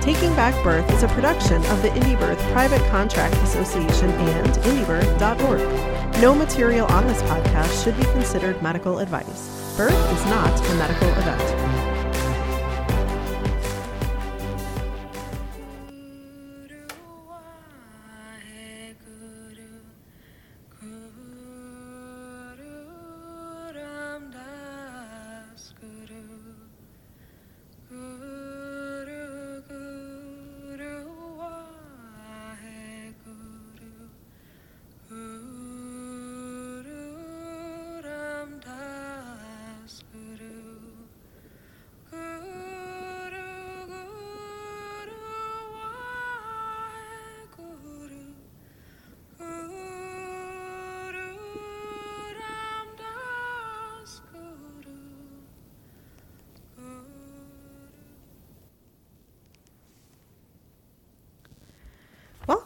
Taking Back Birth is a production of the Indie Birth Private Contract Association and indiebirth.org. No material on this podcast should be considered medical advice. Birth is not a medical event.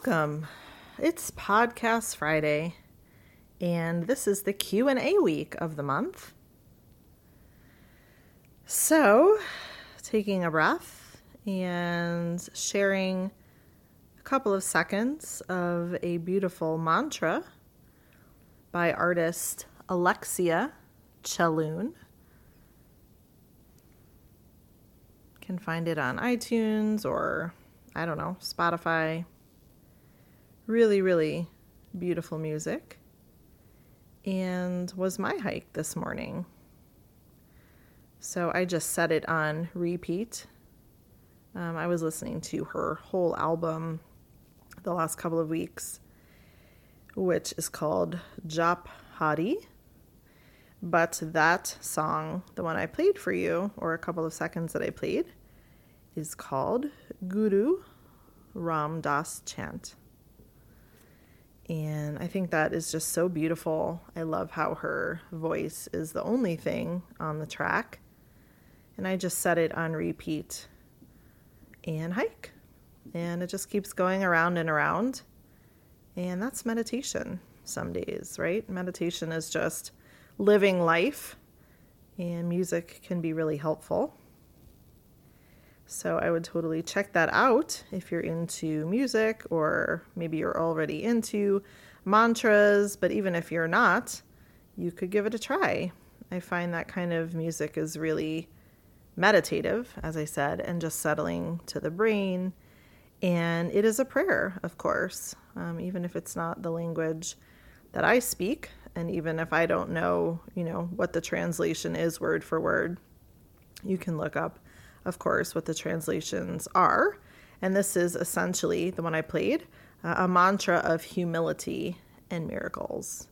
Welcome. It's Podcast Friday, and this is the Q&A week of the month. So, taking a breath and sharing a couple of seconds of a beautiful mantra by artist Alexia Chellun. Can find it on iTunes or I don't know, Spotify, really, really beautiful music and was my hike this morning. So I just set it on repeat. Um, I was listening to her whole album the last couple of weeks, which is called Jap Hari. But that song, the one I played for you, or a couple of seconds that I played, is called Guru Ram Das Chant. And I think that is just so beautiful. I love how her voice is the only thing on the track. And I just set it on repeat and hike. And it just keeps going around and around. And that's meditation some days, right? Meditation is just living life, and music can be really helpful. So I would totally check that out if you're into music or maybe you're already into mantras, but even if you're not, you could give it a try. I find that kind of music is really meditative, as I said, and just settling to the brain. And it is a prayer, of course, um, even if it's not the language that I speak, and even if I don't know, you know, what the translation is word for word, you can look up of course, what the translations are. And this is essentially the one I played uh, a mantra of humility and miracles,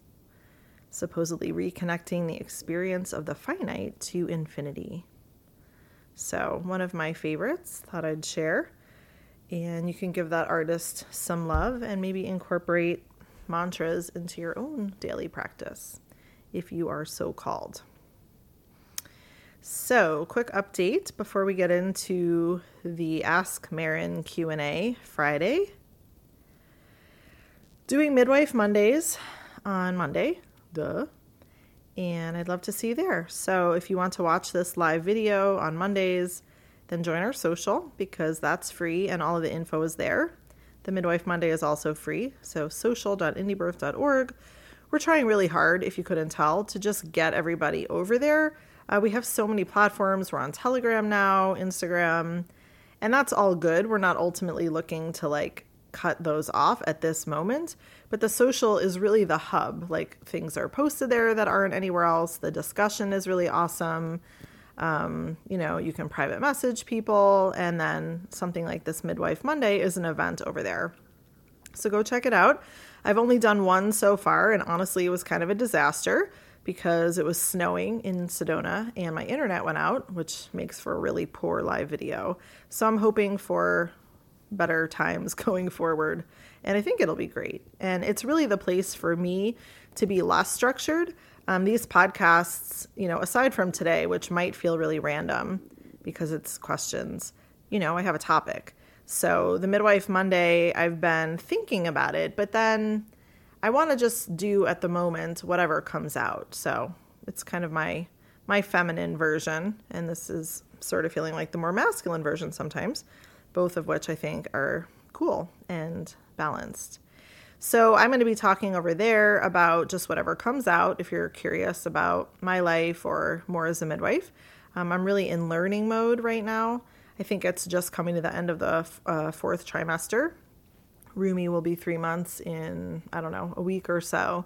supposedly reconnecting the experience of the finite to infinity. So, one of my favorites, thought I'd share. And you can give that artist some love and maybe incorporate mantras into your own daily practice if you are so called. So, quick update before we get into the Ask Marin Q&A Friday. Doing Midwife Mondays on Monday, duh. And I'd love to see you there. So, if you want to watch this live video on Mondays, then join our social because that's free and all of the info is there. The Midwife Monday is also free. So, social.indiebirth.org. We're trying really hard, if you couldn't tell, to just get everybody over there uh, we have so many platforms. We're on Telegram now, Instagram, and that's all good. We're not ultimately looking to like cut those off at this moment, but the social is really the hub. Like things are posted there that aren't anywhere else. The discussion is really awesome. Um, you know, you can private message people, and then something like this Midwife Monday is an event over there. So go check it out. I've only done one so far, and honestly, it was kind of a disaster because it was snowing in Sedona and my internet went out, which makes for a really poor live video. So I'm hoping for better times going forward And I think it'll be great. And it's really the place for me to be less structured. Um, these podcasts, you know, aside from today, which might feel really random because it's questions, you know, I have a topic. So the Midwife Monday, I've been thinking about it, but then I want to just do at the moment whatever comes out. So it's kind of my my feminine version, and this is sort of feeling like the more masculine version sometimes, both of which I think are cool and balanced. So I'm going to be talking over there about just whatever comes out if you're curious about my life or more as a midwife. Um, I'm really in learning mode right now. I think it's just coming to the end of the uh, fourth trimester. Rumi will be three months in, I don't know, a week or so.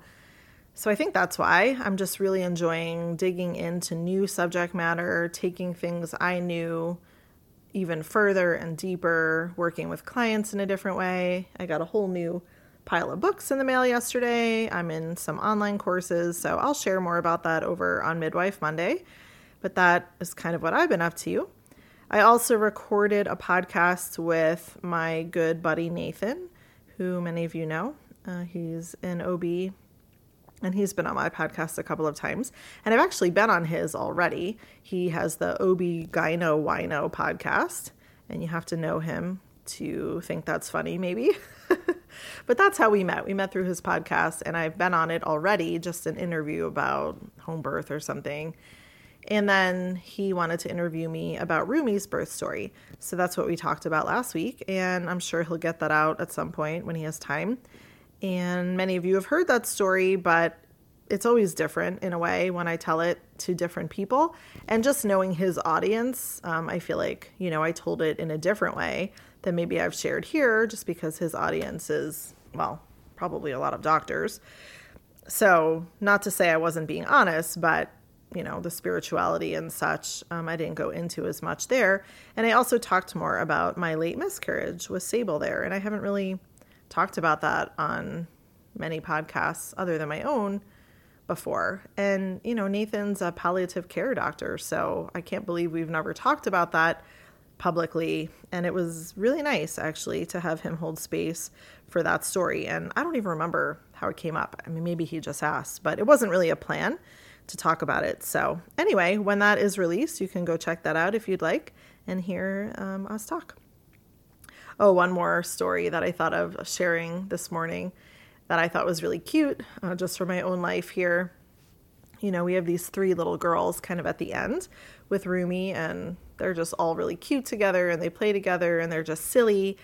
So I think that's why I'm just really enjoying digging into new subject matter, taking things I knew even further and deeper, working with clients in a different way. I got a whole new pile of books in the mail yesterday. I'm in some online courses, so I'll share more about that over on Midwife Monday. But that is kind of what I've been up to. I also recorded a podcast with my good buddy Nathan, who many of you know. Uh, he's an OB and he's been on my podcast a couple of times. And I've actually been on his already. He has the OB Gyno Wino podcast, and you have to know him to think that's funny, maybe. but that's how we met. We met through his podcast, and I've been on it already, just an interview about home birth or something. And then he wanted to interview me about Rumi's birth story. So that's what we talked about last week. And I'm sure he'll get that out at some point when he has time. And many of you have heard that story, but it's always different in a way when I tell it to different people. And just knowing his audience, um, I feel like, you know, I told it in a different way than maybe I've shared here, just because his audience is, well, probably a lot of doctors. So, not to say I wasn't being honest, but you know the spirituality and such um, i didn't go into as much there and i also talked more about my late miscarriage with sable there and i haven't really talked about that on many podcasts other than my own before. And, you know, Nathan's a palliative care doctor, so I can't believe we've never talked about that publicly. And it was really nice, actually, to have him hold space for that story. And I don't even remember how it came up. I mean, maybe he just asked, but it wasn't really a plan to talk about it. So, anyway, when that is released, you can go check that out if you'd like and hear um, us talk. Oh, one more story that I thought of sharing this morning that I thought was really cute, uh, just for my own life here. You know, we have these three little girls kind of at the end with Rumi, and they're just all really cute together and they play together and they're just silly.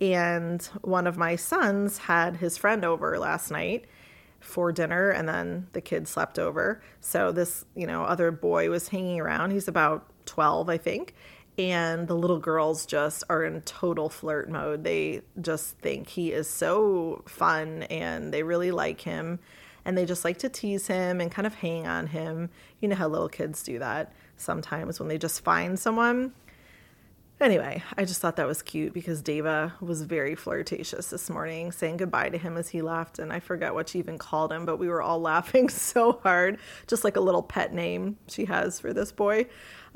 And one of my sons had his friend over last night for dinner and then the kids slept over. So this, you know, other boy was hanging around. He's about 12, I think and the little girls just are in total flirt mode. They just think he is so fun and they really like him and they just like to tease him and kind of hang on him. You know how little kids do that sometimes when they just find someone. Anyway, I just thought that was cute because Deva was very flirtatious this morning, saying goodbye to him as he left. And I forget what she even called him, but we were all laughing so hard, just like a little pet name she has for this boy.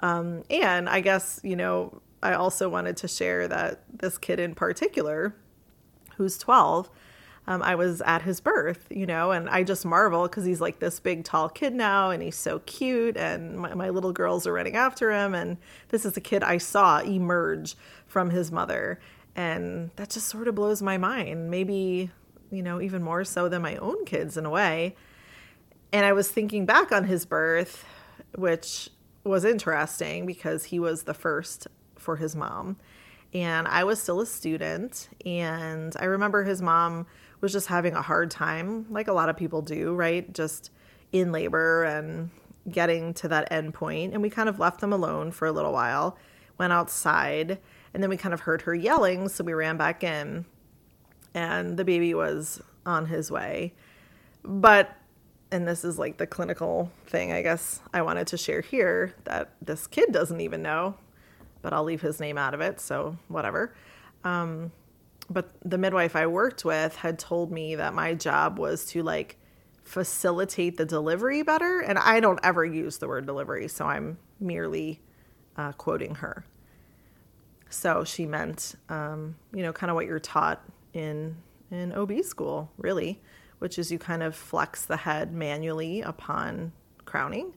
Um, and I guess, you know, I also wanted to share that this kid in particular, who's 12, um, I was at his birth, you know, and I just marvel because he's like this big, tall kid now, and he's so cute, and my, my, little girls are running after him. And this is a kid I saw emerge from his mother. And that just sort of blows my mind, maybe, you know, even more so than my own kids in a way. And I was thinking back on his birth, which was interesting because he was the first for his mom. And I was still a student. And I remember his mom was just having a hard time, like a lot of people do, right? Just in labor and getting to that end point. And we kind of left them alone for a little while, went outside, and then we kind of heard her yelling. So we ran back in, and the baby was on his way. But and this is like the clinical thing I guess I wanted to share here that this kid doesn't even know, but I'll leave his name out of it, so whatever. Um, but the midwife I worked with had told me that my job was to like facilitate the delivery better, and I don't ever use the word delivery, so I'm merely uh, quoting her. So she meant, um, you know, kind of what you're taught in in OB school, really, which is you kind of flex the head manually upon crowning.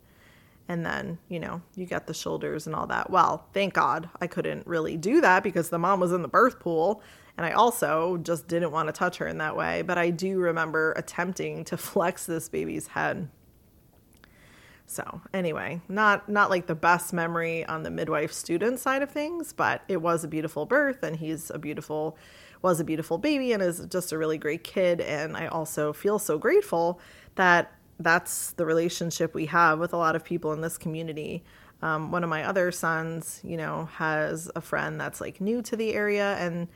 And then, you know, you get the shoulders and all that. Well, thank God I couldn't really do that because the mom was in the birth pool. And I also just didn't want to touch her in that way. But I do remember attempting to flex this baby's head. So anyway, not not like the best memory on the midwife student side of things, but it was a beautiful birth and he's a beautiful was a beautiful baby and is just a really great kid and I also feel so grateful that that's the relationship we have with a lot of people in this community. Um, one of my other sons, you know, has a friend that's like new to the area and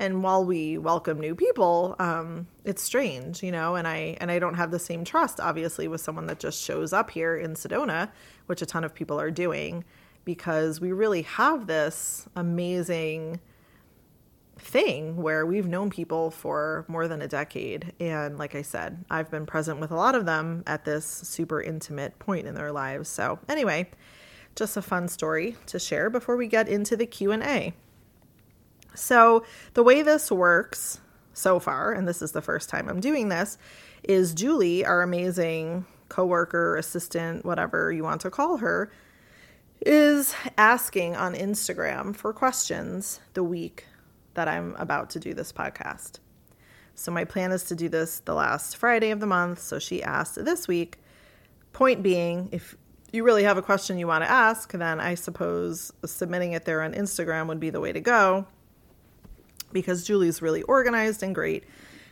and while we welcome new people um, it's strange you know and i and i don't have the same trust obviously with someone that just shows up here in sedona which a ton of people are doing because we really have this amazing thing where we've known people for more than a decade. And like i said i've been present with a lot of them at this super intimate point in their lives. So anyway just a fun story to share before we get into the q&a so, the way this works so far, and this is the first time I'm doing this, is Julie, our amazing coworker, assistant, whatever you want to call her, is asking on Instagram for questions the week that I'm about to do this podcast. So, my plan is to do this the last Friday of the month. So, she asked this week. Point being, if you really have a question you want to ask, then I suppose submitting it there on Instagram would be the way to go because Julie's really organized and great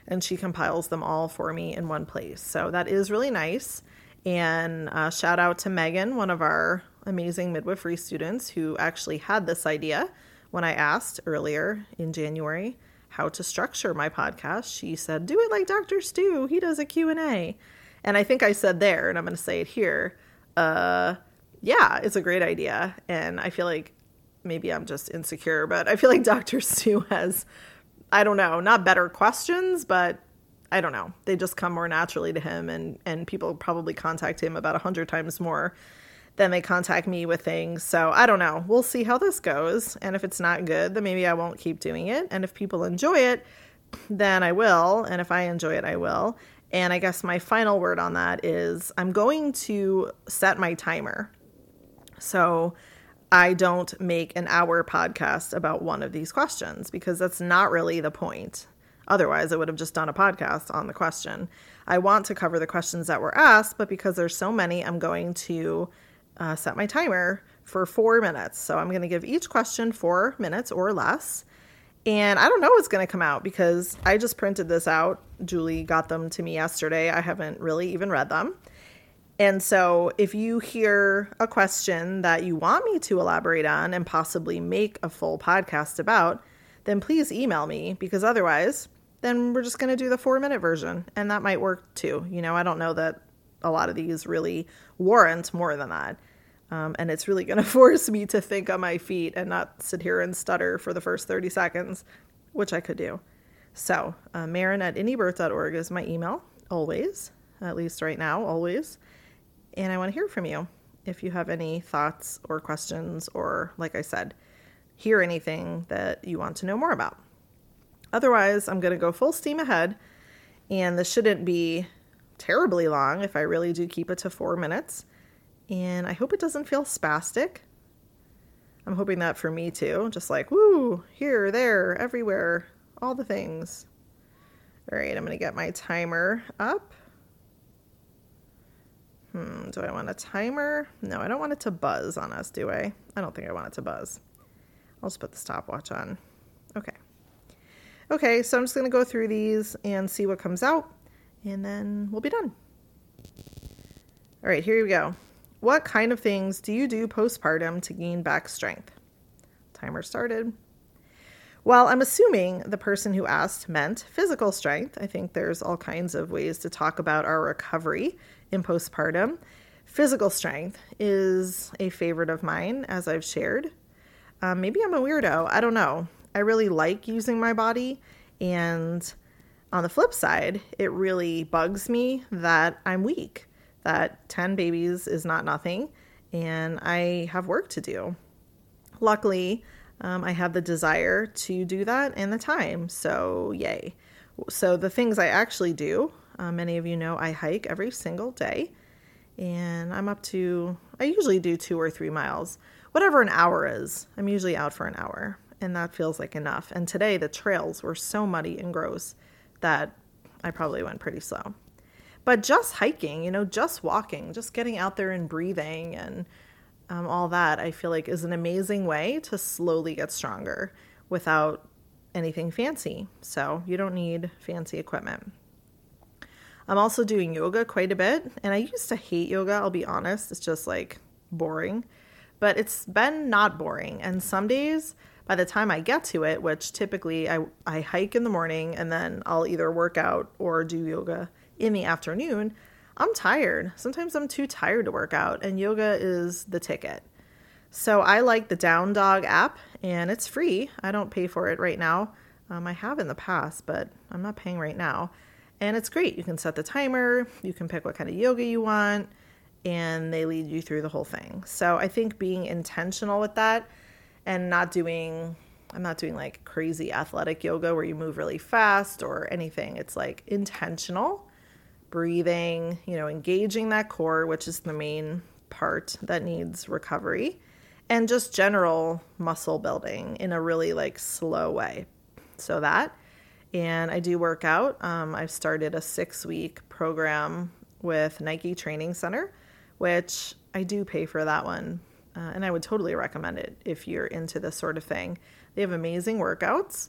and she compiles them all for me in one place. So that is really nice. And uh, shout out to Megan, one of our amazing midwifery students who actually had this idea when I asked earlier in January how to structure my podcast. She said, "Do it like Dr. Stu. He does a Q&A." And I think I said there and I'm going to say it here. Uh yeah, it's a great idea and I feel like maybe I'm just insecure, but I feel like Dr. Stu has, I don't know, not better questions, but I don't know. They just come more naturally to him, and and people probably contact him about a hundred times more than they contact me with things. So I don't know. We'll see how this goes, and if it's not good, then maybe I won't keep doing it. And if people enjoy it, then I will, and if I enjoy it, I will. And I guess my final word on that is I'm going to set my timer. So I don't make an hour podcast about one of these questions because that's not really the point. Otherwise, I would have just done a podcast on the question. I want to cover the questions that were asked, but because there's so many, I'm going to uh, set my timer for four minutes. So I'm going to give each question four minutes or less. And I don't know what's going to come out because I just printed this out. Julie got them to me yesterday. I haven't really even read them. And so, if you hear a question that you want me to elaborate on and possibly make a full podcast about, then please email me because otherwise, then we're just going to do the four minute version. And that might work too. You know, I don't know that a lot of these really warrant more than that. Um, and it's really going to force me to think on my feet and not sit here and stutter for the first 30 seconds, which I could do. So, uh, Marin at indiebirth.org is my email, always, at least right now, always and I want to hear from you if you have any thoughts or questions, or like I said, hear anything that you want to know more about. Otherwise, I'm going to go full steam ahead, and this shouldn't be terribly long if I really do keep it to four minutes. And I hope it doesn't feel spastic. I'm hoping that for me too, just like, woo, here, there, everywhere, all the things. All right, I'm going to get my timer up. Hmm, do I want a timer? No, I don't want it to buzz on us, do I? I don't think I want it to buzz. I'll just put the stopwatch on. Okay. Okay, so I'm just going to go through these and see what comes out, and then we'll be done. All right, here we go. What kind of things do you do postpartum to gain back strength? Timer started. Well, I'm assuming the person who asked meant physical strength. I think there's all kinds of ways to talk about our recovery in postpartum. Physical strength is a favorite of mine, as I've shared. Um, maybe I'm a weirdo. I don't know. I really like using my body. And on the flip side, it really bugs me that I'm weak, that 10 babies is not nothing, and I have work to do. Luckily, um, I have the desire to do that and the time, so yay. So, the things I actually do, uh, many of you know I hike every single day, and I'm up to, I usually do two or three miles, whatever an hour is. I'm usually out for an hour, and that feels like enough. And today, the trails were so muddy and gross that I probably went pretty slow. But just hiking, you know, just walking, just getting out there and breathing and um, all that, I feel like is an amazing way to slowly get stronger without anything fancy. So you don't need fancy equipment. I'm also doing yoga quite a bit, and I used to hate yoga, I'll be honest. It's just like boring, but it's been not boring. And some days, by the time I get to it, which typically I, I hike in the morning and then I'll either work out or do yoga in the afternoon, I'm tired. Sometimes I'm too tired to work out, and yoga is the ticket. So I like the Down Dog app, and it's free. I don't pay for it right now. Um, I have in the past, but I'm not paying right now. And it's great. You can set the timer, you can pick what kind of yoga you want, and they lead you through the whole thing. So I think being intentional with that and not doing, I'm not doing like crazy athletic yoga where you move really fast or anything. It's like intentional breathing, you know, engaging that core, which is the main part that needs recovery, and just general muscle building in a really like slow way. So that, and I do work out. Um, I've started a six week program with Nike Training Center, which I do pay for that one. Uh, and I would totally recommend it if you're into this sort of thing. They have amazing workouts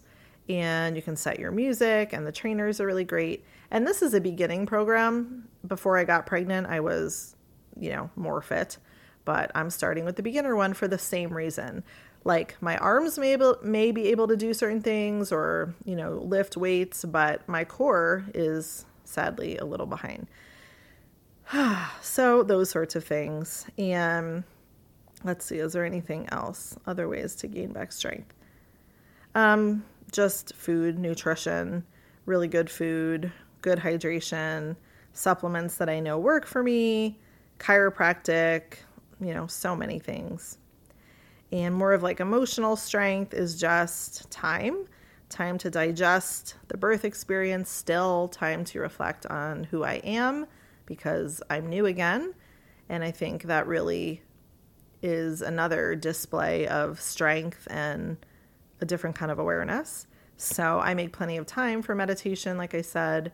and you can set your music and the trainers are really great and this is a beginning program. Before i got pregnant i was you know more fit but i'm starting with the beginner one for the same reason. Like my arms may, may be able to do certain things or you know lift weights but my core is sadly a little behind. So those sorts of things. And let's see is there anything else? Other ways to gain back strength. Um just food, nutrition, really good food, good hydration, supplements that I know work for me, chiropractic, you know, so many things. And more of like emotional strength is just time, time to digest the birth experience, still time to reflect on who I am because I'm new again. And I think that really is another display of strength and a different kind of awareness. So I make plenty of time for meditation, like I said,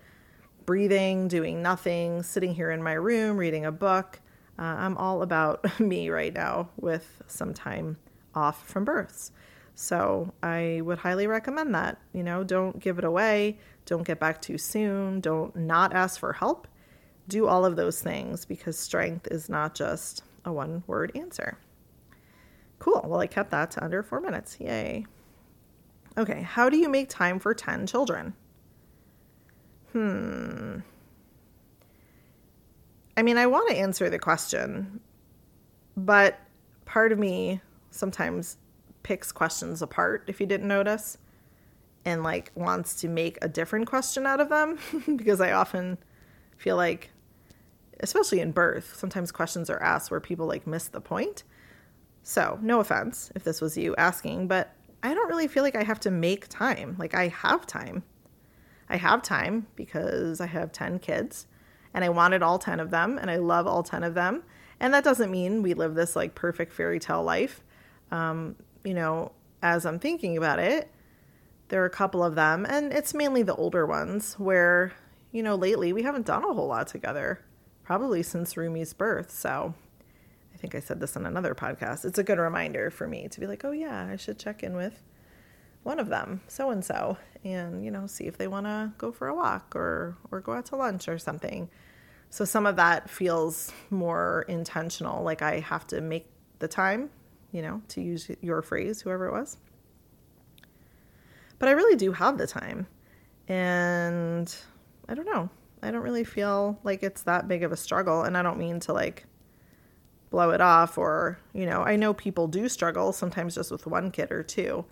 breathing, doing nothing, sitting here in my room, reading a book. Uh, I'm all about me right now with some time off from births. So I would highly recommend that. You know, don't give it away, don't get back too soon, don't not ask for help. Do all of those things because strength is not just a one word answer. Cool. Well, I kept that to under four minutes. Yay. Okay, how do you make time for 10 children? Hmm. I mean, I want to answer the question, but part of me sometimes picks questions apart, if you didn't notice, and like wants to make a different question out of them because I often feel like, especially in birth, sometimes questions are asked where people like miss the point. So, no offense if this was you asking, but I don't really feel like I have to make time. Like I have time. I have time because I have 10 kids and I wanted all 10 of them and I love all 10 of them. And that doesn't mean we live this like perfect fairy tale life. Um, you know, as I'm thinking about it, there are a couple of them, and it's mainly the older ones where, you know, lately we haven't done a whole lot together, probably since Rumi's birth. So I think I said this on another podcast. It's a good reminder for me to be like, oh, yeah, I should check in with one of them, so and so, and, you know, see if they want to go for a walk or, or go out to lunch or something. So some of that feels more intentional, like I have to make the time, you know, to use your phrase, whoever it was. But I really do have the time. And I don't know. I don't really feel like it's that big of a struggle. And I don't mean to like blow it off or you know i know people do struggle sometimes just with one kid or two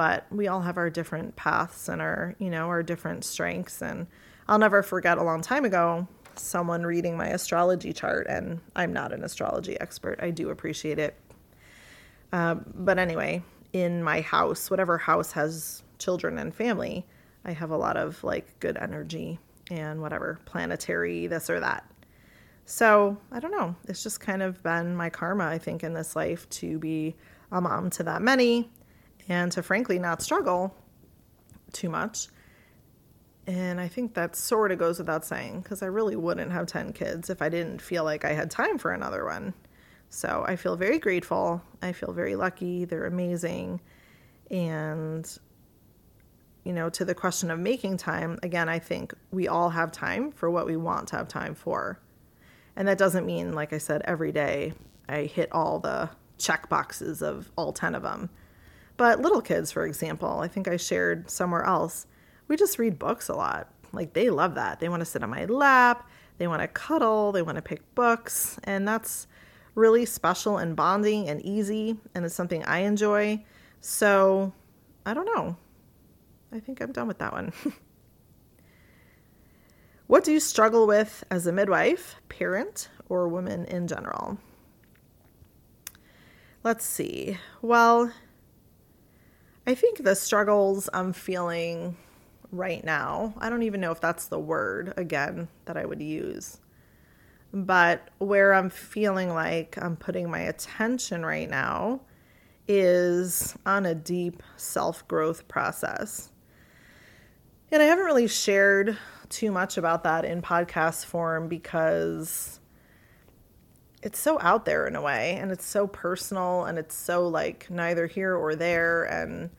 but we all have our different paths and our you know our different strengths and i'll never forget a long time ago someone reading my astrology chart and i'm not an astrology expert i do appreciate it uh, but anyway in my house whatever house has children and family I have a lot of like good energy and whatever, planetary, this or that. So I don't know. It's just kind of been my karma, I think, in this life to be a mom to that many and to frankly not struggle too much. And I think that sort of goes without saying because I really wouldn't have 10 kids if I didn't feel like I had time for another one. So I feel very grateful. I feel very lucky. They're amazing. And you know, to the question of making time, again, I think we all have time for what we want to have time for. And that doesn't mean, like I said, every day I hit all the check boxes of all 10 of them. But little kids, for example, I think I shared somewhere else, we just read books a lot. Like they love that. They want to sit on my lap, they want to cuddle, they want to pick books. And that's really special and bonding and easy. And it's something I enjoy. So I don't know. I think I'm done with that one. what do you struggle with as a midwife, parent, or woman in general? Let's see. Well, I think the struggles I'm feeling right now, I don't even know if that's the word again that I would use, but where I'm feeling like I'm putting my attention right now is on a deep self growth process. And I haven't really shared too much about that in podcast form because it's so out there in a way and it's so personal and it's so like neither here or there and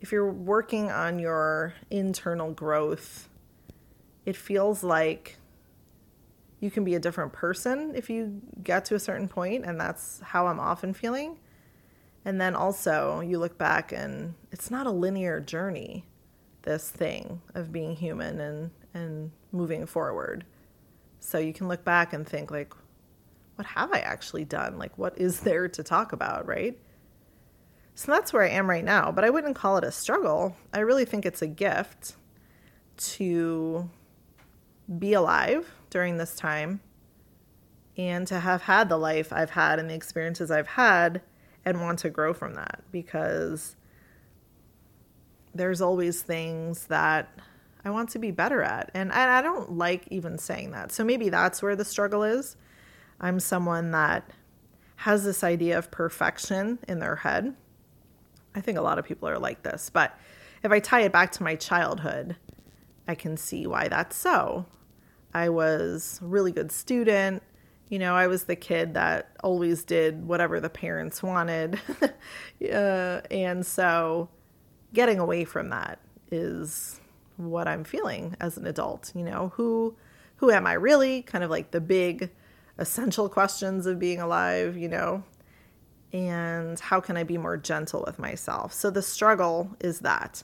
if you're working on your internal growth it feels like you can be a different person if you get to a certain point and that's how I'm often feeling and then also you look back and it's not a linear journey this thing of being human and and moving forward. So you can look back and think like what have I actually done? Like what is there to talk about, right? So that's where I am right now, but I wouldn't call it a struggle. I really think it's a gift to be alive during this time and to have had the life I've had and the experiences I've had and want to grow from that because there's always things that I want to be better at. And I, don't like even saying that. So maybe that's where the struggle is. I'm someone that has this idea of perfection in their head. I think a lot of people are like this. But if I tie it back to my childhood, I can see why that's so. I was a really good student. You know, I was the kid that always did whatever the parents wanted. uh, and so getting away from that is what I'm feeling as an adult, you know, who who am I really? Kind of like the big essential questions of being alive, you know. And how can I be more gentle with myself? So the struggle is that.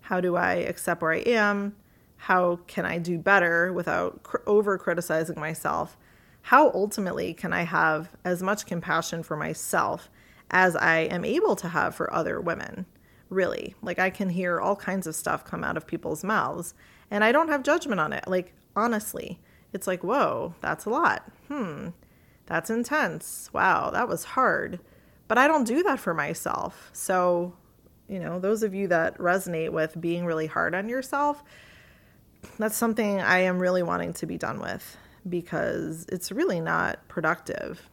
How do I accept where I am? How can I do better without cr- over criticizing myself? How ultimately can I have as much compassion for myself as I am able to have for other women? really. Like I can hear all kinds of stuff come out of people's mouths and I don't have judgment on it. Like honestly, it's like, whoa, that's a lot. Hmm, that's intense. Wow, that was hard. But I don't do that for myself. So, you know, those of you that resonate with being really hard on yourself, that's something I am really wanting to be done with because it's really not productive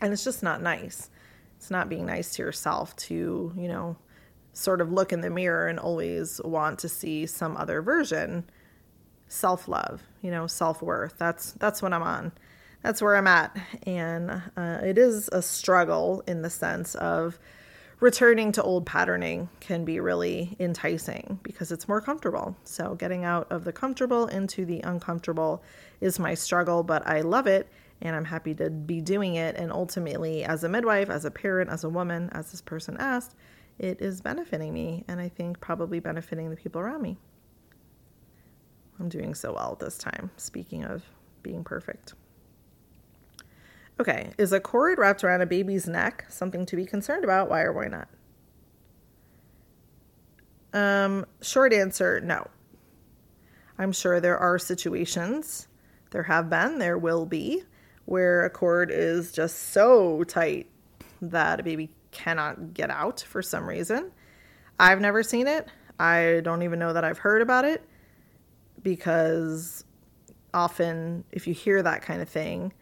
and it's just not nice. It's not being nice to yourself to, you know, sort of look in the mirror and always want to see some other version self-love you know self-worth. That's that's what i'm on. That's where i'm at. And uh, it is a struggle in the sense of returning to old patterning can be really enticing because it's more comfortable. So getting out of the comfortable into the uncomfortable is my struggle but i love it and i'm happy to be doing it. And ultimately as a midwife as a parent as a woman as this person asked it is benefiting me and I think probably benefiting the people around me. I'm doing so well this time, speaking of being perfect. Okay, is a cord wrapped around a baby's neck something to be concerned about? Why or why not? Um, short answer no. I'm sure there are situations, there have been, there will be, where a cord is just so tight that a baby cannot get out for some reason. I've never seen it. I don't even know that I've heard about it because often if you hear that kind of thing,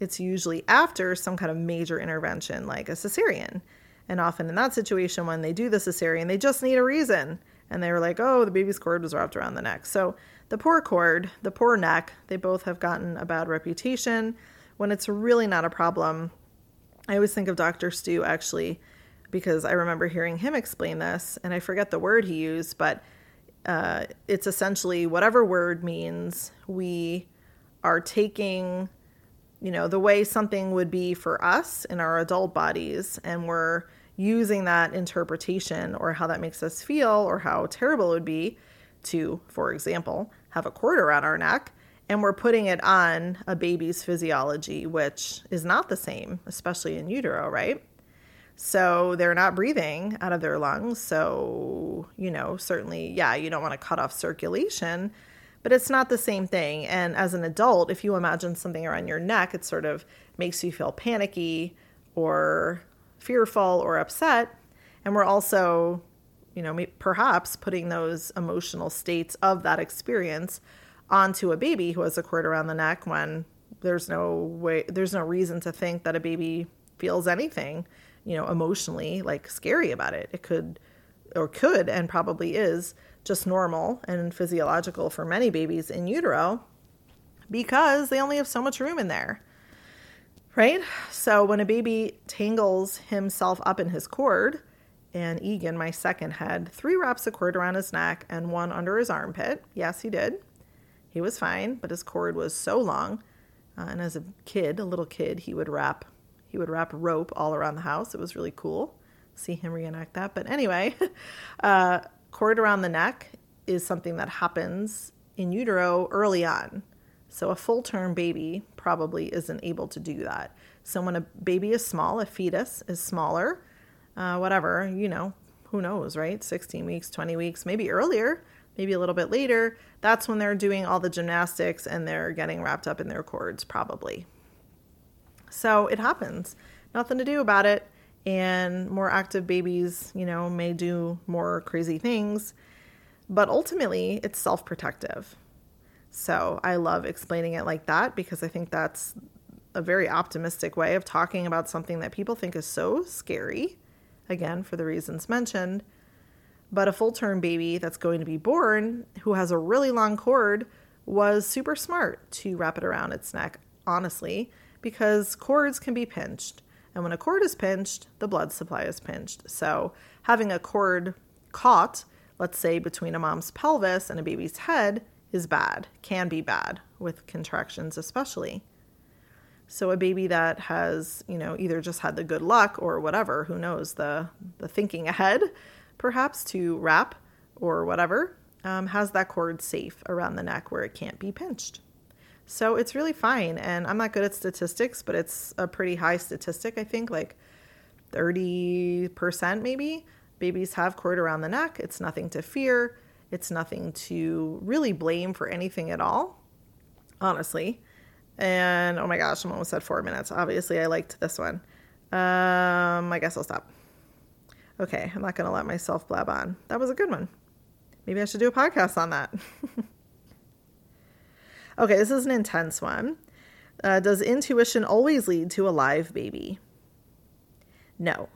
it's usually after some kind of major intervention like a cesarean. And often in that situation, when they do the cesarean, they just need a reason. And they were like, oh, the baby's cord was wrapped around the neck. So the poor cord, the poor neck, they both have gotten a bad reputation when it's really not a problem. I always think of Dr. Stu actually because I remember hearing him explain this, and I forget the word he used, but uh, it's essentially whatever word means we are taking you know the way something would be for us in our adult bodies and we're using that interpretation or how that makes us feel or how terrible it would be to for example have a cord around our neck and we're putting it on a baby's physiology which is not the same especially in utero right so they're not breathing out of their lungs. So, you know, certainly, yeah, you don't want to cut off circulation, but it's not the same thing. And as an adult, if you imagine something around your neck, it sort of makes you feel panicky or fearful or upset. And we're also, you know, perhaps putting those emotional states of that experience onto a baby who has a cord around the neck when there's no way, there's no reason to think that a baby feels anything you know, emotionally like scary about it. It could or could and probably is just normal and physiological for many babies in utero because they only have so much room in there. Right? So when a baby tangles himself up in his cord, and Egan, my second, had three wraps of cord around his neck and one under his armpit. Yes, he did. He was fine, but his cord was so long. Uh, and as a kid, a little kid, he would wrap he would wrap rope all around the house. It was really cool. See him reenact that. But anyway, uh, cord around the neck is something that happens in utero early on. So a full term baby probably isn't able to do that. So when a baby is small, a fetus is smaller, uh, whatever, you know, who knows, right? 16 weeks, 20 weeks, maybe earlier, maybe a little bit later. That's when they're doing all the gymnastics and they're getting wrapped up in their cords, probably. So it happens. Nothing to do about it. And more active babies, you know, may do more crazy things. But ultimately, it's self protective. So I love explaining it like that because I think that's a very optimistic way of talking about something that people think is so scary. Again, for the reasons mentioned. But a full term baby that's going to be born who has a really long cord was super smart to wrap it around its neck, honestly because cords can be pinched. And when a cord is pinched, the blood supply is pinched. So having a cord caught, let's say between a mom's pelvis and a baby's head, is bad, can be bad with contractions, especially. So a baby that has, you know, either just had the good luck or whatever, who knows, the the thinking ahead, perhaps to wrap or whatever, um, has that cord safe around the neck where it can't be pinched. So it's really fine. And I'm not good at statistics, but it's a pretty high statistic, I think, like 30% maybe. Babies have cord around the neck. It's nothing to fear. It's nothing to really blame for anything at all, honestly. And oh my gosh, I'm almost at four minutes. Obviously, I liked this one. Um, I guess I'll stop. Okay, I'm not going to let myself blab on. That was a good one. Maybe I should do a podcast on that. Okay, this is an intense one. Uh, does intuition always lead to a live baby? No.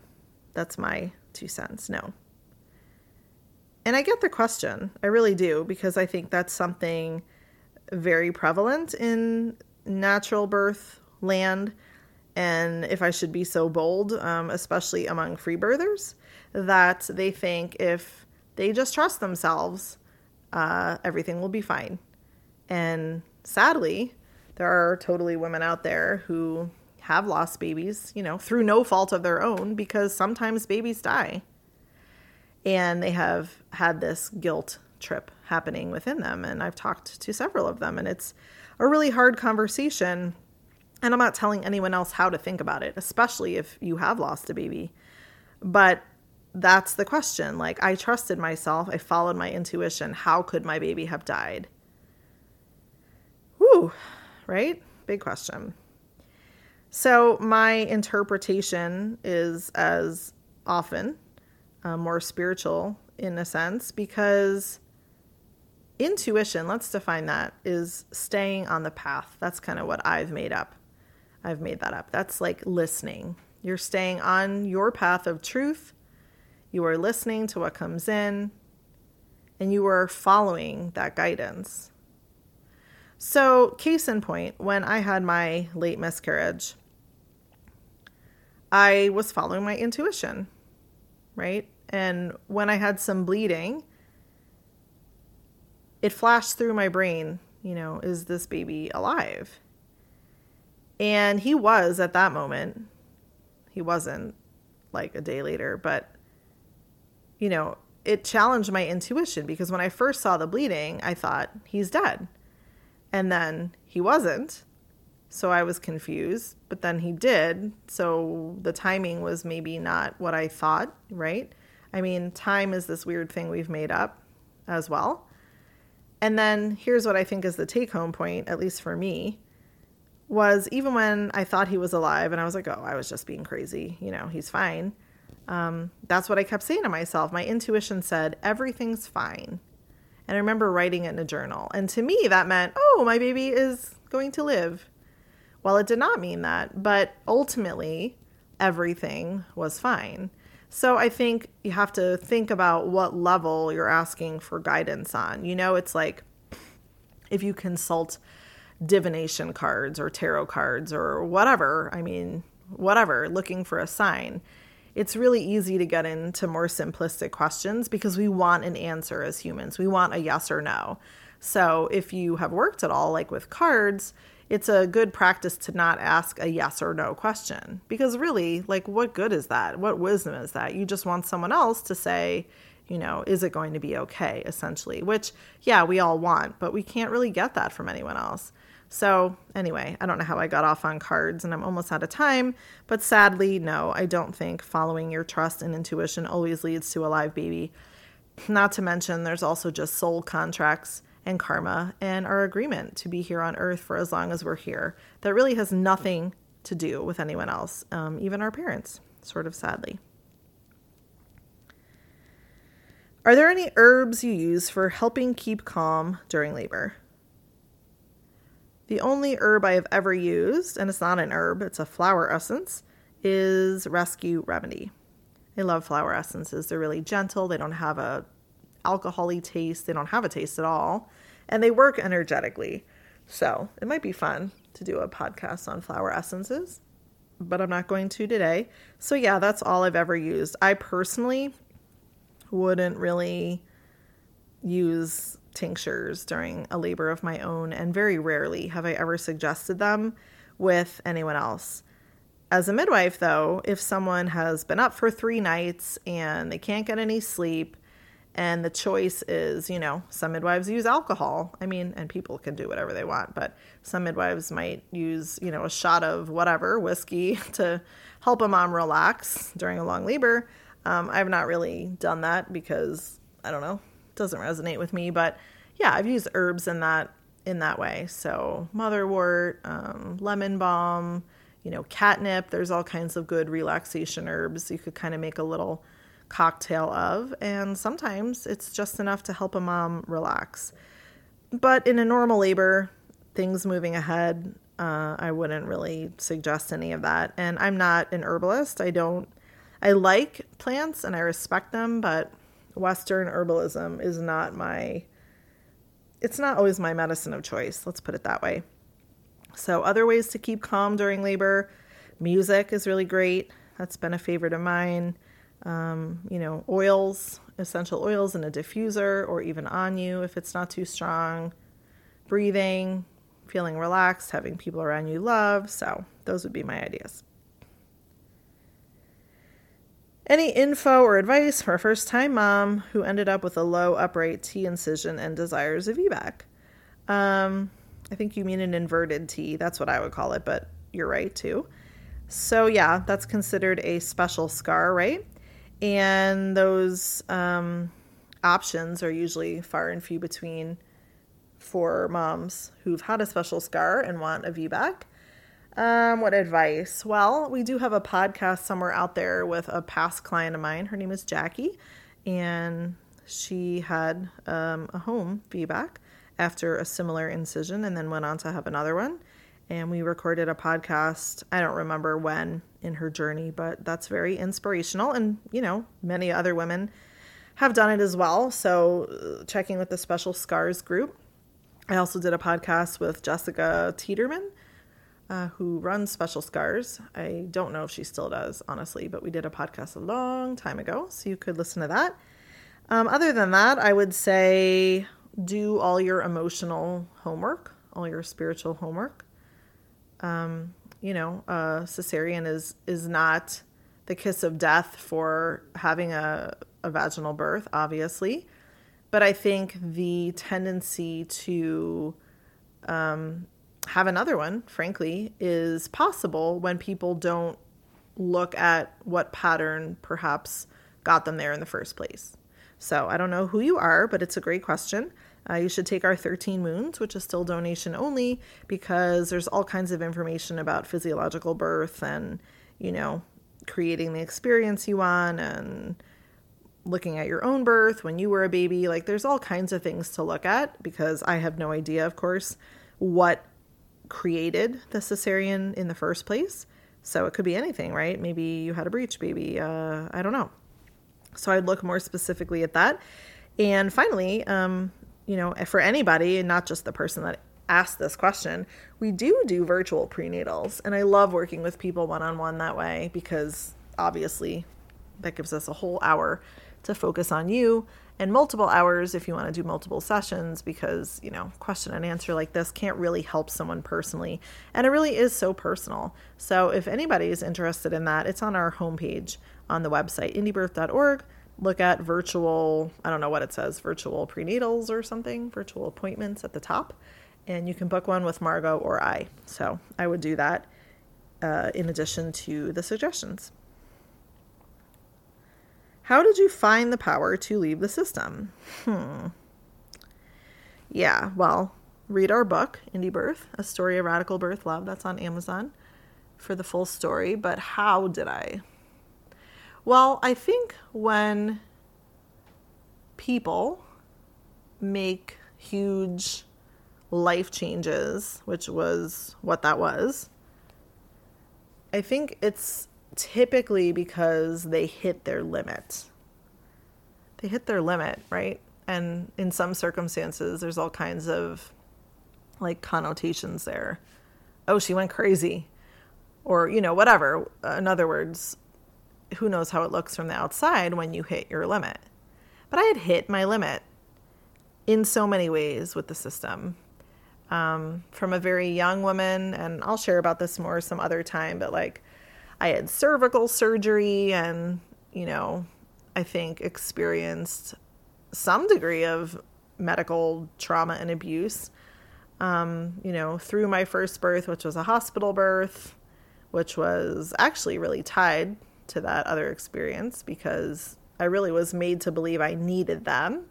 That's my two cents. No. And I get the question. I really do, because I think that's something very prevalent in natural birth land. And if I should be so bold, um, especially among free birthers, that they think if they just trust themselves, uh, everything will be fine. And sadly, there are totally women out there who have lost babies, you know, through no fault of their own because sometimes babies die. And they have had this guilt trip happening within them. And I've talked to several of them, and it's a really hard conversation. And I'm not telling anyone else how to think about it, especially if you have lost a baby. But that's the question. Like, I trusted myself, I followed my intuition. How could my baby have died? Whew, right? Big question. So, my interpretation is as often uh, more spiritual in a sense because intuition, let's define that, is staying on the path. That's kind of what I've made up. I've made that up. That's like listening. You're staying on your path of truth. You are listening to what comes in and you are following that guidance. So, case in point, when I had my late miscarriage, I was following my intuition, right? And when I had some bleeding, it flashed through my brain, you know, is this baby alive? And he was at that moment. He wasn't like a day later, but you know, it challenged my intuition because when I first saw the bleeding, I thought he's dead. And then he wasn't. So I was confused, but then he did. So the timing was maybe not what I thought, right? I mean, time is this weird thing we've made up as well. And then here's what I think is the take home point, at least for me, was even when I thought he was alive and I was like, oh, I was just being crazy, you know, he's fine. Um, that's what I kept saying to myself. My intuition said, everything's fine. And I remember writing it in a journal. And to me, that meant, oh, my baby is going to live. Well, it did not mean that, but ultimately, everything was fine. So I think you have to think about what level you're asking for guidance on. You know, it's like if you consult divination cards or tarot cards or whatever, I mean, whatever, looking for a sign it's really easy to get into more simplistic questions because we want an answer as humans. We want a yes or no. So if you have worked at all, like with cards, it's a good practice to not ask a yes or no question because really, like, what good is that? What wisdom is that? You just want someone else to say, you know, is it going to be okay, essentially, which, yeah, we all want, but we can't really get that from anyone else. So, anyway, I don't know how I got off on cards and I'm almost out of time, but sadly, no, I don't think following your trust and intuition always leads to a live baby. Not to mention, there's also just soul contracts and karma and our agreement to be here on earth for as long as we're here that really has nothing to do with anyone else, um, even our parents, sort of sadly. Are there any herbs you use for helping keep calm during labor? The only herb I have ever used, and it's not an herb, it's a flower essence, is Rescue Remedy. I love flower essences. They're really gentle. They don't have a alcoholy taste. They don't have a taste at all. And they work energetically. So it might be fun to do a podcast on flower essences, but I'm not going to today. So yeah, that's all I've ever used. I personally wouldn't really use tinctures during a labor of my own, and very rarely have I ever suggested them with anyone else. As a midwife, though, if someone has been up for three nights and they can't get any sleep, and the choice is, you know, some midwives use alcohol. I mean, and people can do whatever they want, but some midwives might use, you know, a shot of whatever, whiskey, to help a mom relax during a long labor. Um, I've not really done that because, I don't know, doesn't resonate with me. But yeah, I've used herbs in that in that way. So motherwort, um, lemon balm, you know, catnip. There's all kinds of good relaxation herbs you could kind of make a little cocktail of, and sometimes it's just enough to help a mom relax. But in a normal labor, things moving ahead, uh, I wouldn't really suggest any of that. And I'm not an herbalist. I don't. I like plants and I respect them, but Western herbalism is not my it's not always my medicine of choice, let's put it that way. So, other ways to keep calm during labor, music is really great. That's been a favorite of mine. Um, you know, oils, essential oils in a diffuser or even on you if it's not too strong. Breathing, feeling relaxed, having people around you love. So, those would be my ideas. Any info or advice for a first time mom who ended up with a low upright T incision and desires a VBAC? Um, I think you mean an inverted T. That's what I would call it, but you're right too. So, yeah, that's considered a special scar, right? And those um, options are usually far and few between for moms who've had a special scar and want a VBAC. Um, what advice? Well, we do have a podcast somewhere out there with a past client of mine. Her name is Jackie, and she had um, a home VBAC after a similar incision and then went on to have another one. And we recorded a podcast. I don't remember when in her journey, but that's very inspirational. And, you know, many other women have done it as well. So, uh, checking with the Special Scars group. I also did a podcast with Jessica Teeterman, uh, who runs Special Scars. I don't know if she still does, honestly, but we did a podcast a long time ago, so you could listen to that. Um, other than that, I would say do all your emotional homework, all your spiritual homework. Um, you know, uh, cesarean is is not the kiss of death for having a, a vaginal birth, obviously, but I think the tendency to um, have another one, frankly, is possible when people don't look at what pattern perhaps got them there in the first place. So I don't know who you are, but it's a great question. Uh, you should take our 13 moons, which is still donation only, because there's all kinds of information about physiological birth and, you know, creating the experience you want and looking at your own birth when you were a baby. Like, there's all kinds of things to look at because I have no idea, of course, what created the cesarean in the first place. So it could be anything, right? Maybe you had a breech baby. Uh, I don't know. So I'd look more specifically at that. And finally, um, you know, for anybody and not just the person that asked this question, we do do virtual prenatals. And I love working with people one on one that way because obviously that gives us a whole hour to focus on you and multiple hours if you want to do multiple sessions because, you know, question and answer like this can't really help someone personally. And it really is so personal. So if anybody is interested in that, it's on our homepage on the website, indiebirth.org. Look at virtual, I don't know what it says, virtual prenatals or something, virtual appointments at the top. And you can book one with Margot or I. So I would do that uh, in addition to the suggestions. How did you find the power to leave the system? Hmm. Yeah, well, read our book, Indie Birth, A Story of Radical Birth Love. That's on Amazon for the full story. But how did I? Well, I think when people make huge life changes, which was what that was, I think it's typically because they hit their limit. They hit their limit, right? And in some circumstances, there's all kinds of like connotations there. Oh, she went crazy. Or, you know, whatever. In other words, who knows how it looks from the outside when you hit your limit. But I had hit my limit in so many ways with the system. Um, from a very young woman, and I'll share about this more some other time, but like I had cervical surgery and, you know, I think experienced some degree of medical trauma and abuse. Um, you know, through my first birth, which was a hospital birth, which was actually really tied to that other experience because I really was made to believe I needed them.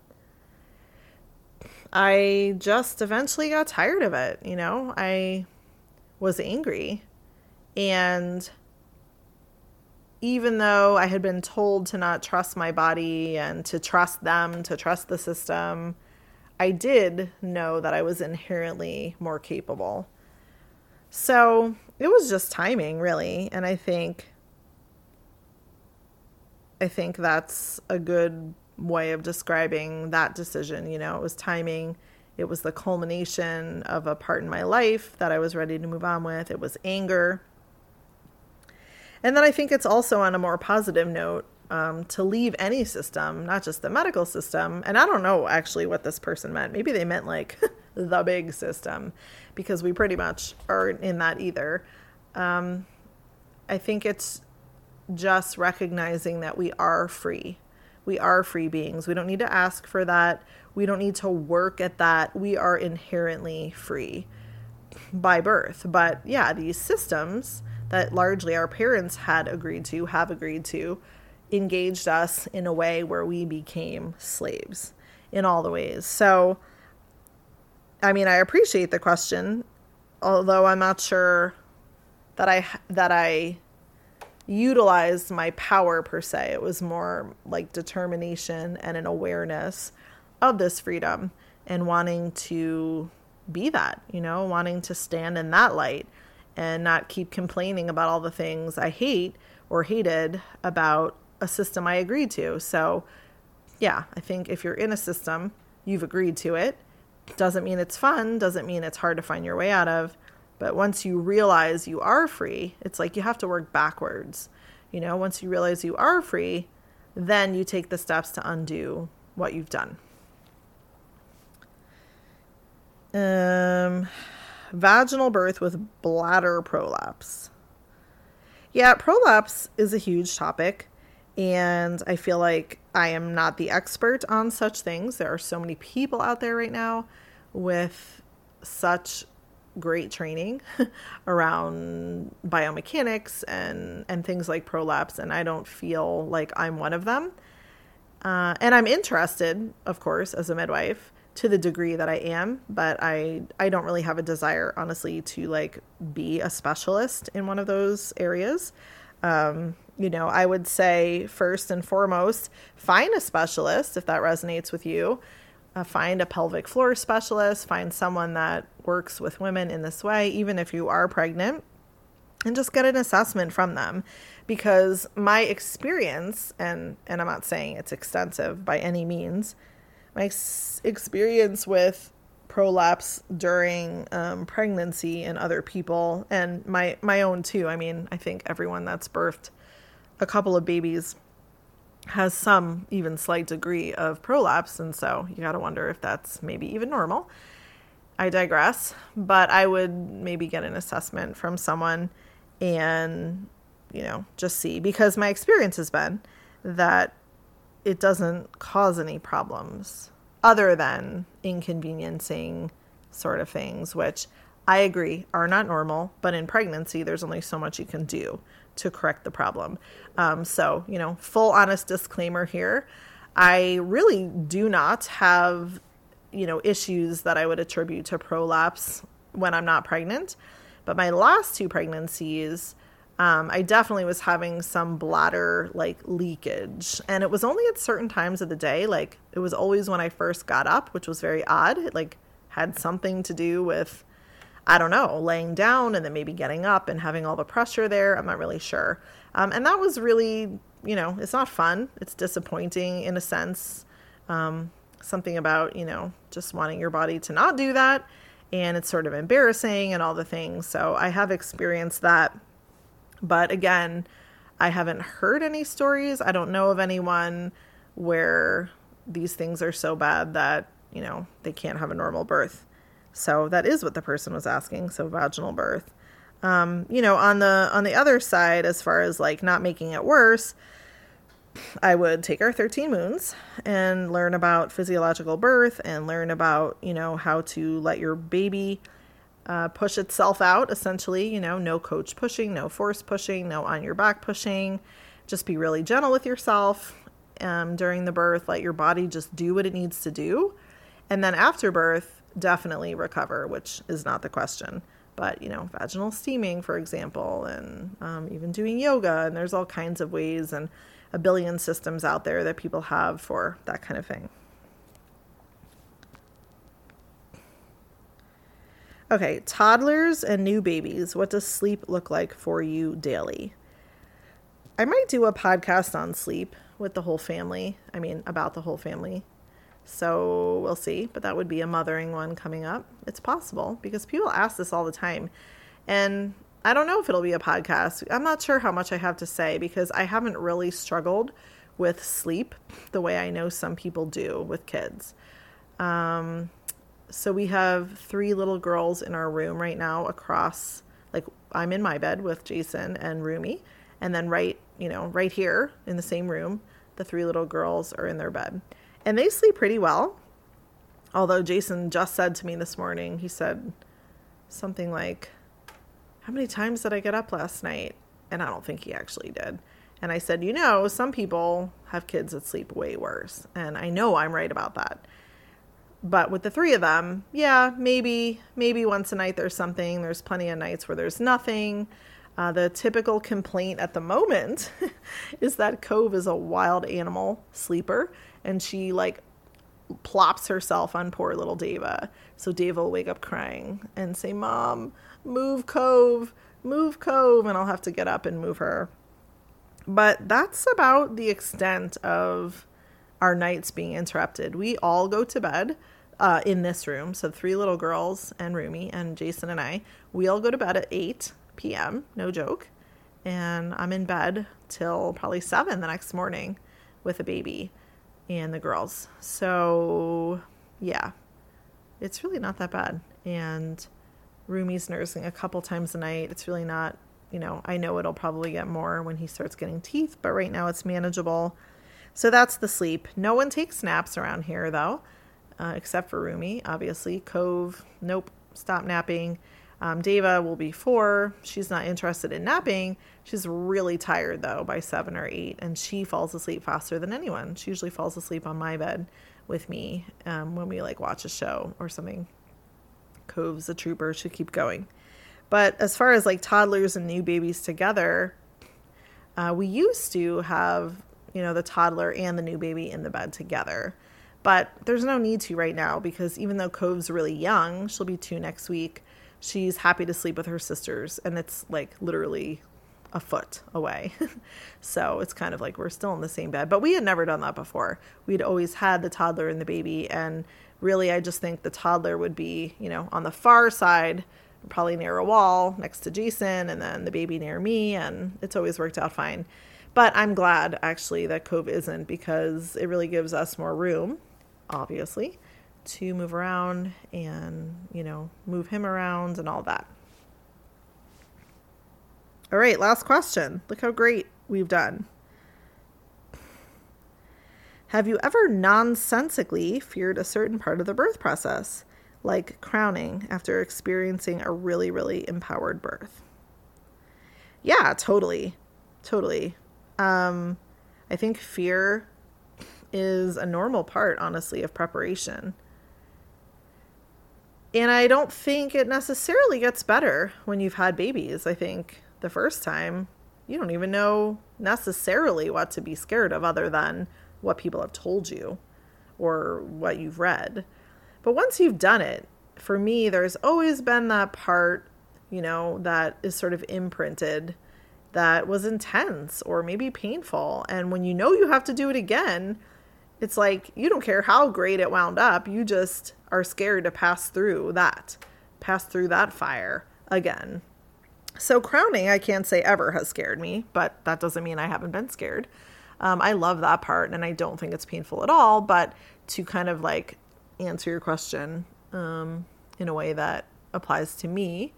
I just eventually got tired of it, you know. I was angry and even though I had been told to not trust my body and to trust them, to trust the system, I did know that I was inherently more capable. So it was just timing, really. And I think. I think that's a good way of describing that decision. You know, it was timing. It was the culmination of a part in my life that I was ready to move on with. It was anger and then I think it's also on a more positive note um, to leave any system, not just the medical system. And I don't know actually what this person meant. Maybe they meant like the big system, because we pretty much aren't in that either. Um, I think it's just recognizing that we are free. We are free beings. We don't need to ask for that. We don't need to work at that. We are inherently free by birth. But yeah, these systems that largely our parents had agreed to, have agreed to, engaged us in a way where we became slaves in all the ways. So, I mean, I appreciate the question, although I'm not sure that I that I utilized my power per se. It was more like determination and an awareness of this freedom and wanting to be that, you know, wanting to stand in that light and not keep complaining about all the things I hate or hated about a system I agreed to. So, yeah, I think if you're in a system, you've agreed to it. Doesn't mean it's fun, doesn't mean it's hard to find your way out of. But once you realize you are free, it's like you have to work backwards. You know, once you realize you are free, then you take the steps to undo what you've done. Um, vaginal birth with bladder prolapse. Yeah, prolapse is a huge topic, and I feel like I am not the expert on such things. There are so many people out there right now with such great training around biomechanics and and things like prolapse and I don't feel like I'm one of them. Uh, and I'm interested, of course, as a midwife to the degree that I am, but I I don't really have a desire, honestly, to like be a specialist in one of those areas. Um, you know, I would say first and foremost, find a specialist if that resonates with you uh, find a pelvic floor specialist, find someone that works with women in this way, even if you are pregnant, and just get an assessment from them. Because my experience, and, and I'm not saying it's extensive by any means, my ex- experience with prolapse during um, pregnancy and other people, and my, my own too. I mean, I think everyone that's birthed a couple of babies has some even slight degree of prolapse, and so you got to wonder if that's maybe even normal. I digress, but I would maybe get an assessment from someone and, you know, just see because my experience has been that it doesn't cause any problems other than inconveniencing sort of things, which I agree are not normal, but in pregnancy, there's only so much you can do to correct the problem. Um, so, you know, full honest disclaimer here. I really do not have, you know, issues that I would attribute to prolapse when I'm not pregnant. But my last two pregnancies, um, I definitely was having some bladder like leakage. And it was only at certain times of the day. Like it was always when I first got up, which was very odd. It like had something to do with I don't know, laying down and then maybe getting up and having all the pressure there. I'm not really sure. Um, and that was really, you know, it's not fun. It's disappointing in a sense. Um, something about, you know, just wanting your body to not do that. And it's sort of embarrassing and all the things. So I have experienced that. But again, I haven't heard any stories. I don't know of anyone where these things are so bad that, you know, they can't have a normal birth. So that is what the person was asking. So vaginal birth. Um, you know, on the on the other side, as far as like not making it worse, I would take our 13 moons and learn about physiological birth and learn about, you know, how to let your baby uh, push itself out, essentially, you know, no coach pushing, no force pushing, no on your back pushing. Just be really gentle with yourself um, during the birth. Let your body just do what it needs to do. And then after birth, definitely recover, which is not the question. But, you know, vaginal steaming, for example, and um, even doing yoga, and there's all kinds of ways and a billion systems out there that people have for that kind of thing. Okay, toddlers and new babies. What does sleep look like for you daily? I might do a podcast on sleep with the whole family. I mean, about the whole family. So we'll see, but that would be a mothering one coming up. It's possible because people ask this all the time. And I don't know if it'll be a podcast. I'm not sure how much I have to say because I haven't really struggled with sleep the way I know some people do with kids. Um, so we have three little girls in our room right now across, like, I'm in my bed with Jason and Rumi. And then right, you know, right here in the same room, the three little girls are in their bed and they sleep pretty well. Although Jason just said to me this morning, he said something like, How many times did I get up last night? And I don't think he actually did. And I said, You know, some people have kids that sleep way worse. And I know I'm right about that. But with the three of them, yeah, maybe, maybe once a night there's something. There's plenty of nights where there's nothing. Uh, the typical complaint at the moment is that Cove is a wild animal sleeper and she like plops herself on poor little Deva. So Deva will wake up crying and say, Mom, move Cove, move Cove. And I'll have to get up and move her. But that's about the extent of our nights being interrupted. We all go to bed uh, in this room. So three little girls and Rumi and Jason and I, we all go to bed at 8 p.m., no joke. And I'm in bed till probably 7 the next morning with a baby and the girls. So, yeah, it's really not that bad. And Rumi's nursing a couple times a night. It's really not, you know, I know it'll probably get more when he starts getting teeth, but right now it's manageable. So that's the sleep. No one takes naps around here, though, uh, except for Rumi, obviously. Cove, nope, stop napping. Um, Deva will be four. She's not interested in napping. She's really tired though by seven or eight, and she falls asleep faster than anyone. She usually falls asleep on my bed with me um, when we like watch a show or something. Cove's a trooper. Should keep going. But as far as like toddlers and new babies together, uh, we used to have you know the toddler and the new baby in the bed together. But there's no need to right now because even though Cove's really young, she'll be two next week she's happy to sleep with her sisters and it's like literally a foot away. so it's kind of like we're still in the same bed. But we had never done that before. We'd always had the toddler and the baby. And really, I just think the toddler would be, you know, on the far side, probably near a wall next to Jason, and then the baby near me. And it's always worked out fine. But I'm glad actually that Cove isn't because it really gives us more room, obviously to move around and, you know, move him around and all that. All right, last question. Look how great we've done. Have you ever nonsensically feared a certain part of the birth process, like crowning after experiencing a really, really empowered birth? Yeah, totally. Totally. Um, I think fear is a normal part, honestly, of preparation. And I don't think it necessarily gets better when you've had babies. I think the first time, you don't even know necessarily what to be scared of other than what people have told you or what you've read. But once you've done it, for me, there's always been that part, you know, that is sort of imprinted that was intense or maybe painful. And when you know you have to do it again, it's like you don't care how great it wound up, you just are scared to pass through that, pass through that fire again. So, crowning, I can't say ever has scared me, but that doesn't mean I haven't been scared. Um, I love that part and I don't think it's painful at all. But to kind of like answer your question um, in a way that applies to me,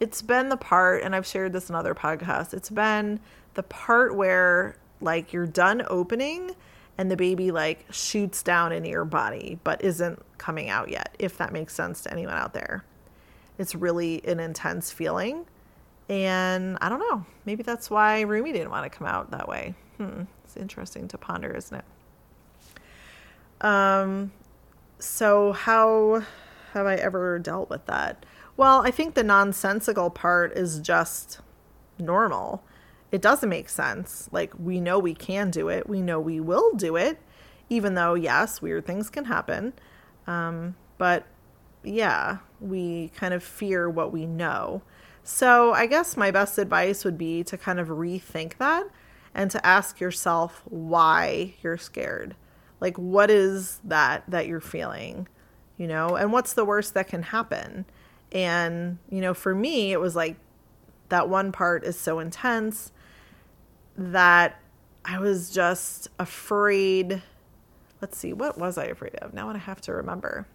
it's been the part, and I've shared this in other podcasts, it's been the part where like you're done opening and the baby like shoots down into your body but isn't coming out yet, if that makes sense to anyone out there. It's really an intense feeling. And I don't know, maybe that's why Rumi didn't want to come out that way. Hmm, it's interesting to ponder, isn't it? Um, so how have I ever dealt with that? Well, I think the nonsensical part is just normal it doesn't make sense. Like, we know we can do it, we know we will do it, even though, yes, weird things can happen. Um, but yeah, we kind of fear what we know. So, I guess my best advice would be to kind of rethink that and to ask yourself why you're scared. Like, what is that that you're feeling? You know, and what's the worst that can happen? And, you know, for me, it was like that one part is so intense that I was just afraid. Let's see, what was I afraid of? Now I have to remember.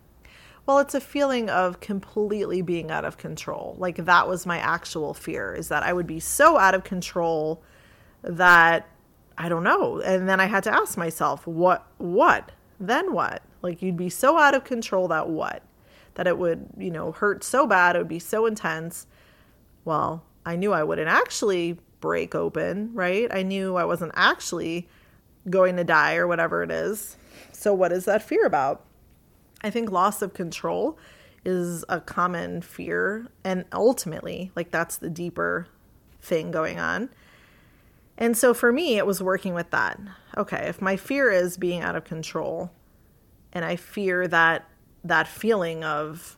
Well, it's a feeling of completely being out of control. Like that was my actual fear is that I would be so out of control that I don't know. And then I had to ask myself, what what? Then what? Like you'd be so out of control that what? That it would, you know, hurt so bad, it would be so intense. Well, I knew I wouldn't actually break open, right? I knew I wasn't actually going to die or whatever it is. So, what is that fear about? I think loss of control is a common fear. And ultimately, like, that's the deeper thing going on. And so for me, it was working with that. Okay, if my fear is being out of control and I fear that that feeling of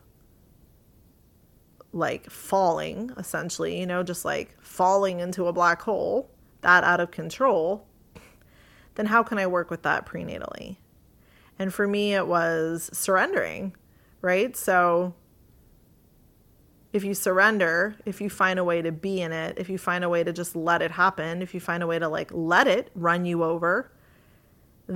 like falling essentially, you know, just like falling into a black hole, that out of control, then how can I work with that prenatally? And for me, it was surrendering, right? So if you surrender, if you find a way to be in it, if you find a way to just let it happen, if you find a way to like let it run you over,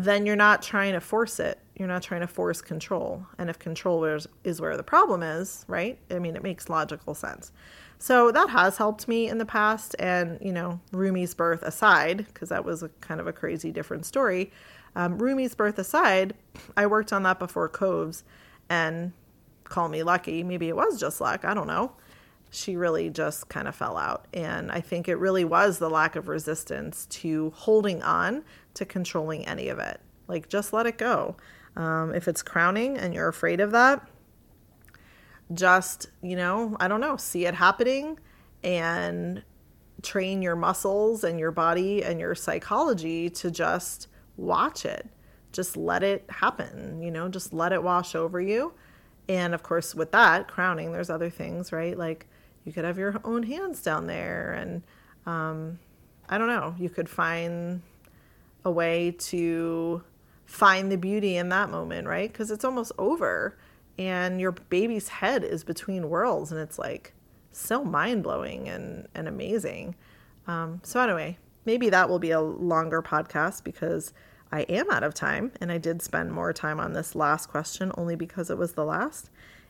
then you're not trying to force it. You're not trying to force control. And if control is, is where the problem is, right? I mean, it makes logical sense. So that has helped me in the past. And, you know, Rumi's birth aside, because that was a kind of a crazy different story. Um, Rumi's birth aside, I worked on that before Coves and call me lucky. Maybe it was just luck. I don't know. She really just kind of fell out. And I think it really was the lack of resistance to holding on to controlling any of it. Like, just let it go. Um, if it's crowning and you're afraid of that, just, you know, I don't know, see it happening and train your muscles and your body and your psychology to just watch it. Just let it happen, you know, just let it wash over you. And of course, with that crowning, there's other things, right? Like you could have your own hands down there, and um, I don't know, you could find a way to find the beauty in that moment, right? Because it's almost over and your baby's head is between worlds and it's like so mind blowing and, and amazing. Um, so, anyway, maybe that will be a longer podcast because I am out of time and I did spend more time on this last question only because it was the last.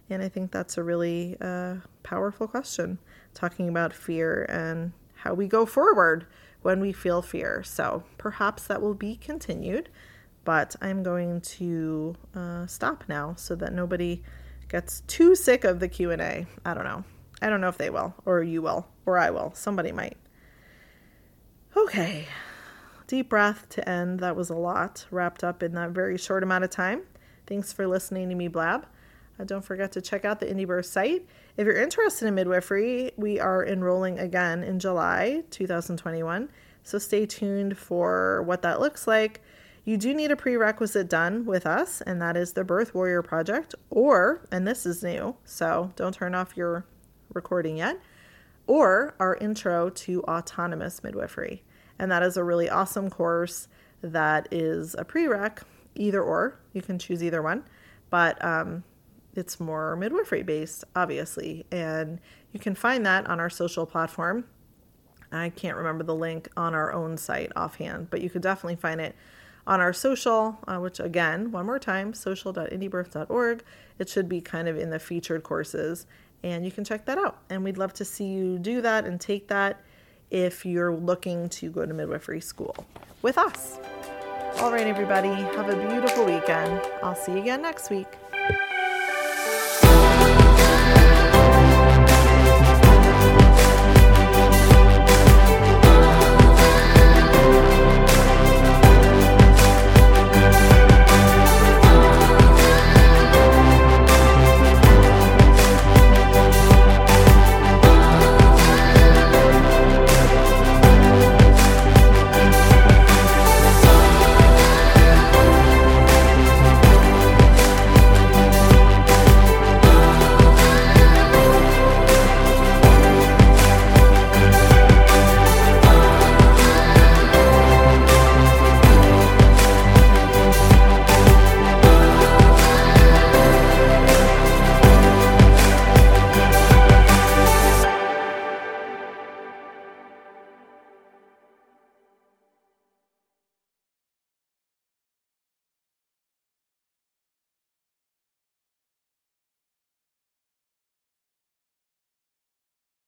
And I think that's a really uh, powerful question, talking about fear and how we go forward when we feel fear. So perhaps that will be continued but I'm going to uh, stop now so that nobody gets too sick of the Q&A. I don't know. I don't know if they will or you will or I will. Somebody might. Okay. Deep breath to end. That was a lot wrapped up in that very short amount of time. Thanks for listening to me blab. Uh, don't forget to check out the Indie Birth site. If you're interested in midwifery, we are enrolling again in July 2021. So stay tuned for what that looks like you do need a prerequisite done with us, and that is the Birth Warrior Project, or, and this is new, so don't turn off your recording yet, or our intro to autonomous midwifery. And that is a really awesome course that is a prereq, either or. You can choose either one, but um, it's more midwifery based, obviously. And you can find that on our social platform. I can't remember the link on our own site offhand, but you could definitely find it on our social, uh, which again, one more time, social.indiebirth.org. It should be kind of in the featured courses, and you can check that out. And we'd love to see you do that and take that if you're looking to go to midwifery school with us. All right, everybody, have a beautiful weekend. I'll see you again next week.